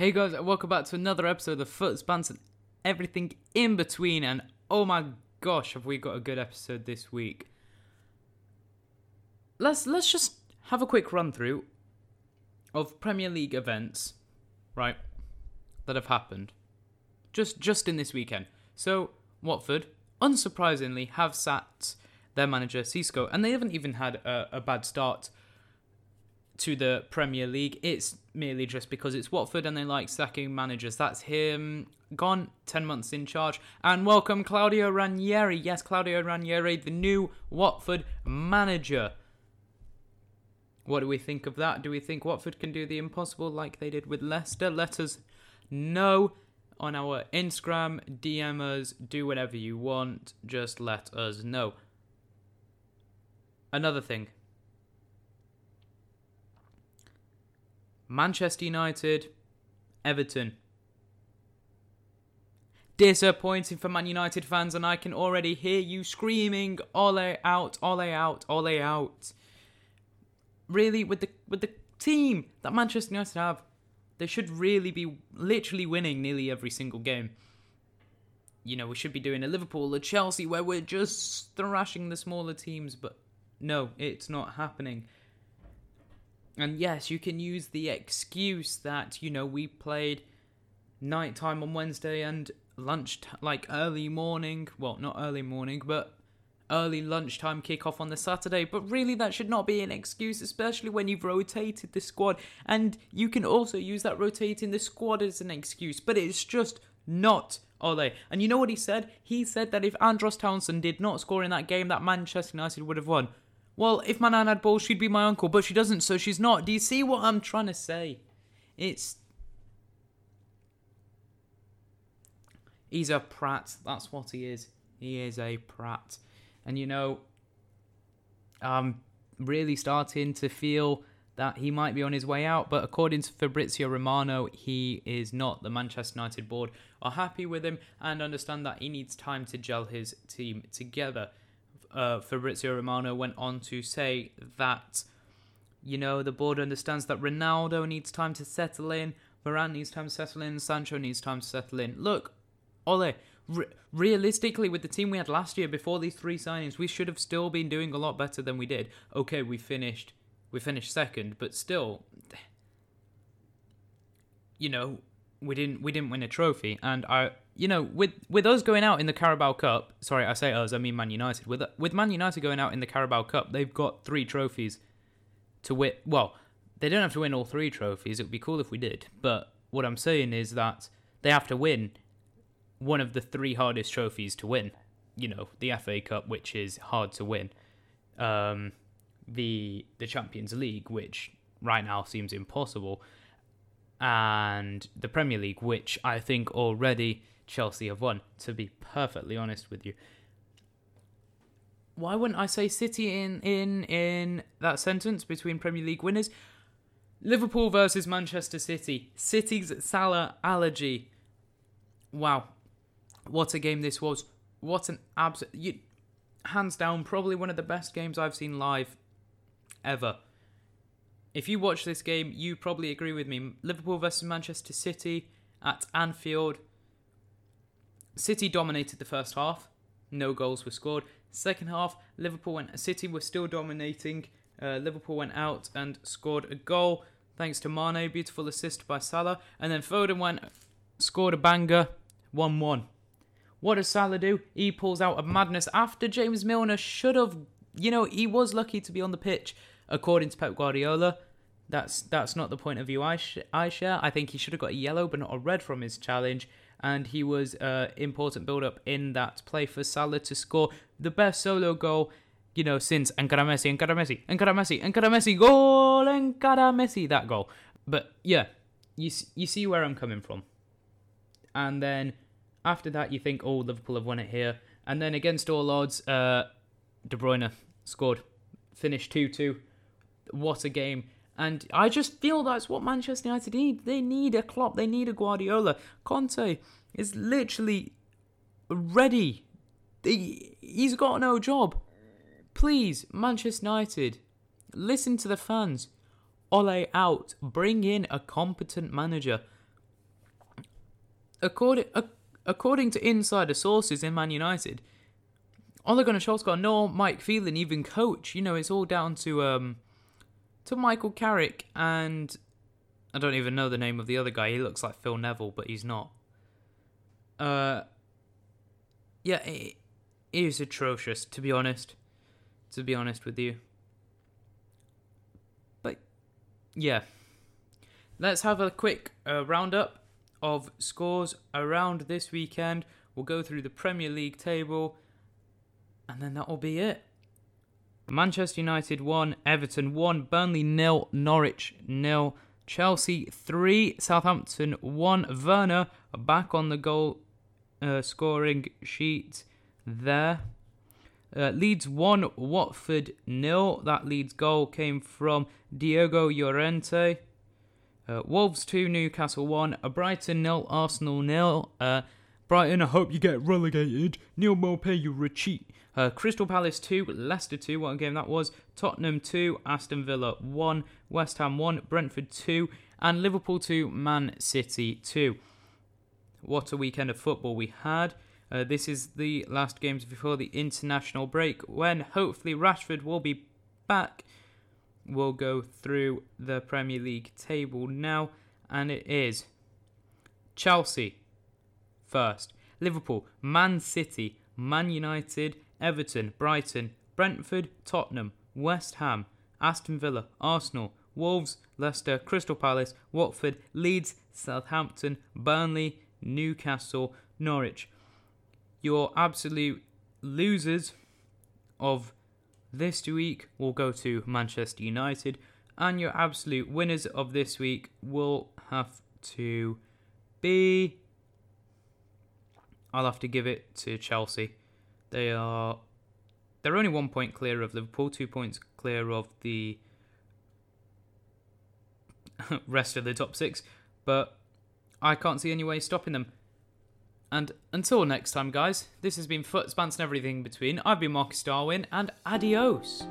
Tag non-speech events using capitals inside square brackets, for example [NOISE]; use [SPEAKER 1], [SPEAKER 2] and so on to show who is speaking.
[SPEAKER 1] Hey guys, welcome back to another episode of Foot Spans and everything in between. And oh my gosh, have we got a good episode this week? Let's let's just have a quick run through of Premier League events, right, that have happened just just in this weekend. So Watford, unsurprisingly, have sat their manager Xisco, and they haven't even had a, a bad start to the Premier League. It's merely just because it's Watford and they like sacking managers. That's him gone 10 months in charge. And welcome Claudio Ranieri. Yes, Claudio Ranieri, the new Watford manager. What do we think of that? Do we think Watford can do the impossible like they did with Leicester? Let us know on our Instagram, DM us, do whatever you want. Just let us know. Another thing Manchester United, Everton. Disappointing for Man United fans, and I can already hear you screaming, "Ole out! Ole out! Ole out!" Really, with the with the team that Manchester United have, they should really be literally winning nearly every single game. You know, we should be doing a Liverpool, a Chelsea, where we're just thrashing the smaller teams, but no, it's not happening. And yes, you can use the excuse that, you know, we played nighttime on Wednesday and lunch, like early morning, well, not early morning, but early lunchtime kickoff on the Saturday. But really, that should not be an excuse, especially when you've rotated the squad. And you can also use that rotating the squad as an excuse, but it's just not. Ole. And you know what he said? He said that if Andros Townsend did not score in that game, that Manchester United would have won. Well, if my nan had balls, she'd be my uncle, but she doesn't, so she's not. Do you see what I'm trying to say? It's. He's a prat. That's what he is. He is a prat. And you know, I'm really starting to feel that he might be on his way out, but according to Fabrizio Romano, he is not. The Manchester United board are happy with him and understand that he needs time to gel his team together uh, Fabrizio Romano went on to say that, you know, the board understands that Ronaldo needs time to settle in, Varane needs time to settle in, Sancho needs time to settle in. Look, Ole, re- realistically, with the team we had last year before these three signings, we should have still been doing a lot better than we did. Okay, we finished, we finished second, but still, you know, we didn't we didn't win a trophy, and I you know, with with us going out in the Carabao Cup, sorry, I say us, I mean Man United. With with Man United going out in the Carabao Cup, they've got three trophies to win. Well, they don't have to win all three trophies. It would be cool if we did. But what I'm saying is that they have to win one of the three hardest trophies to win. You know, the FA Cup, which is hard to win. Um, the the Champions League, which right now seems impossible, and the Premier League, which I think already Chelsea have won, to be perfectly honest with you. Why wouldn't I say City in in in that sentence between Premier League winners? Liverpool versus Manchester City. City's Salah allergy. Wow. What a game this was. What an absolute hands down probably one of the best games I've seen live ever. If you watch this game, you probably agree with me. Liverpool versus Manchester City at Anfield City dominated the first half. No goals were scored. Second half, Liverpool went. City were still dominating. Uh, Liverpool went out and scored a goal thanks to Mane. Beautiful assist by Salah, and then Foden went scored a banger, one-one. What does Salah do? He pulls out a madness after James Milner should have. You know, he was lucky to be on the pitch, according to Pep Guardiola. That's that's not the point of view I, sh- I share. I think he should have got a yellow, but not a red from his challenge and he was uh, important build up in that play for Salah to score the best solo goal, you know, since Ankara Messi, Ankara Messi, Ankara Messi, Ankara Messi, goal, Ankara Messi, that goal. But yeah, you you see where I'm coming from. And then after that, you think, oh, Liverpool have won it here. And then against all odds, uh, De Bruyne scored, finished 2 2. What a game. And I just feel that's what Manchester United need. They need a Klopp. They need a Guardiola. Conte is literally ready. He's got no job. Please, Manchester United, listen to the fans. Ole out. Bring in a competent manager. according according to insider sources in Man United, Ole Gunnar Solskjaer nor Mike Phelan even coach. You know, it's all down to um to Michael Carrick and I don't even know the name of the other guy. He looks like Phil Neville, but he's not. Uh, yeah, is atrocious to be honest. To be honest with you, but yeah, let's have a quick uh, roundup of scores around this weekend. We'll go through the Premier League table, and then that will be it. Manchester United 1, Everton 1, Burnley 0, Norwich 0, Chelsea 3, Southampton 1. Werner back on the goal uh, scoring sheet there. Uh, Leeds 1, Watford 0. That Leeds goal came from Diogo Llorente. Uh, Wolves 2, Newcastle 1. Brighton 0, Arsenal 0. Brighton, I hope you get relegated. Neal Maupay, you retreat. Uh, Crystal Palace 2, Leicester 2, what a game that was. Tottenham 2, Aston Villa 1, West Ham 1, Brentford 2, and Liverpool 2, Man City 2. What a weekend of football we had. Uh, this is the last games before the international break when hopefully Rashford will be back. We'll go through the Premier League table now, and it is Chelsea first. Liverpool, Man City, Man United, Everton, Brighton, Brentford, Tottenham, West Ham, Aston Villa, Arsenal, Wolves, Leicester, Crystal Palace, Watford, Leeds, Southampton, Burnley, Newcastle, Norwich. Your absolute losers of this week will go to Manchester United, and your absolute winners of this week will have to be I'll have to give it to Chelsea. They are they're only one point clear of Liverpool, two points clear of the [LAUGHS] rest of the top six, but I can't see any way stopping them. And until next time, guys, this has been Foot Spans and everything between. I've been Marcus Darwin, and adios.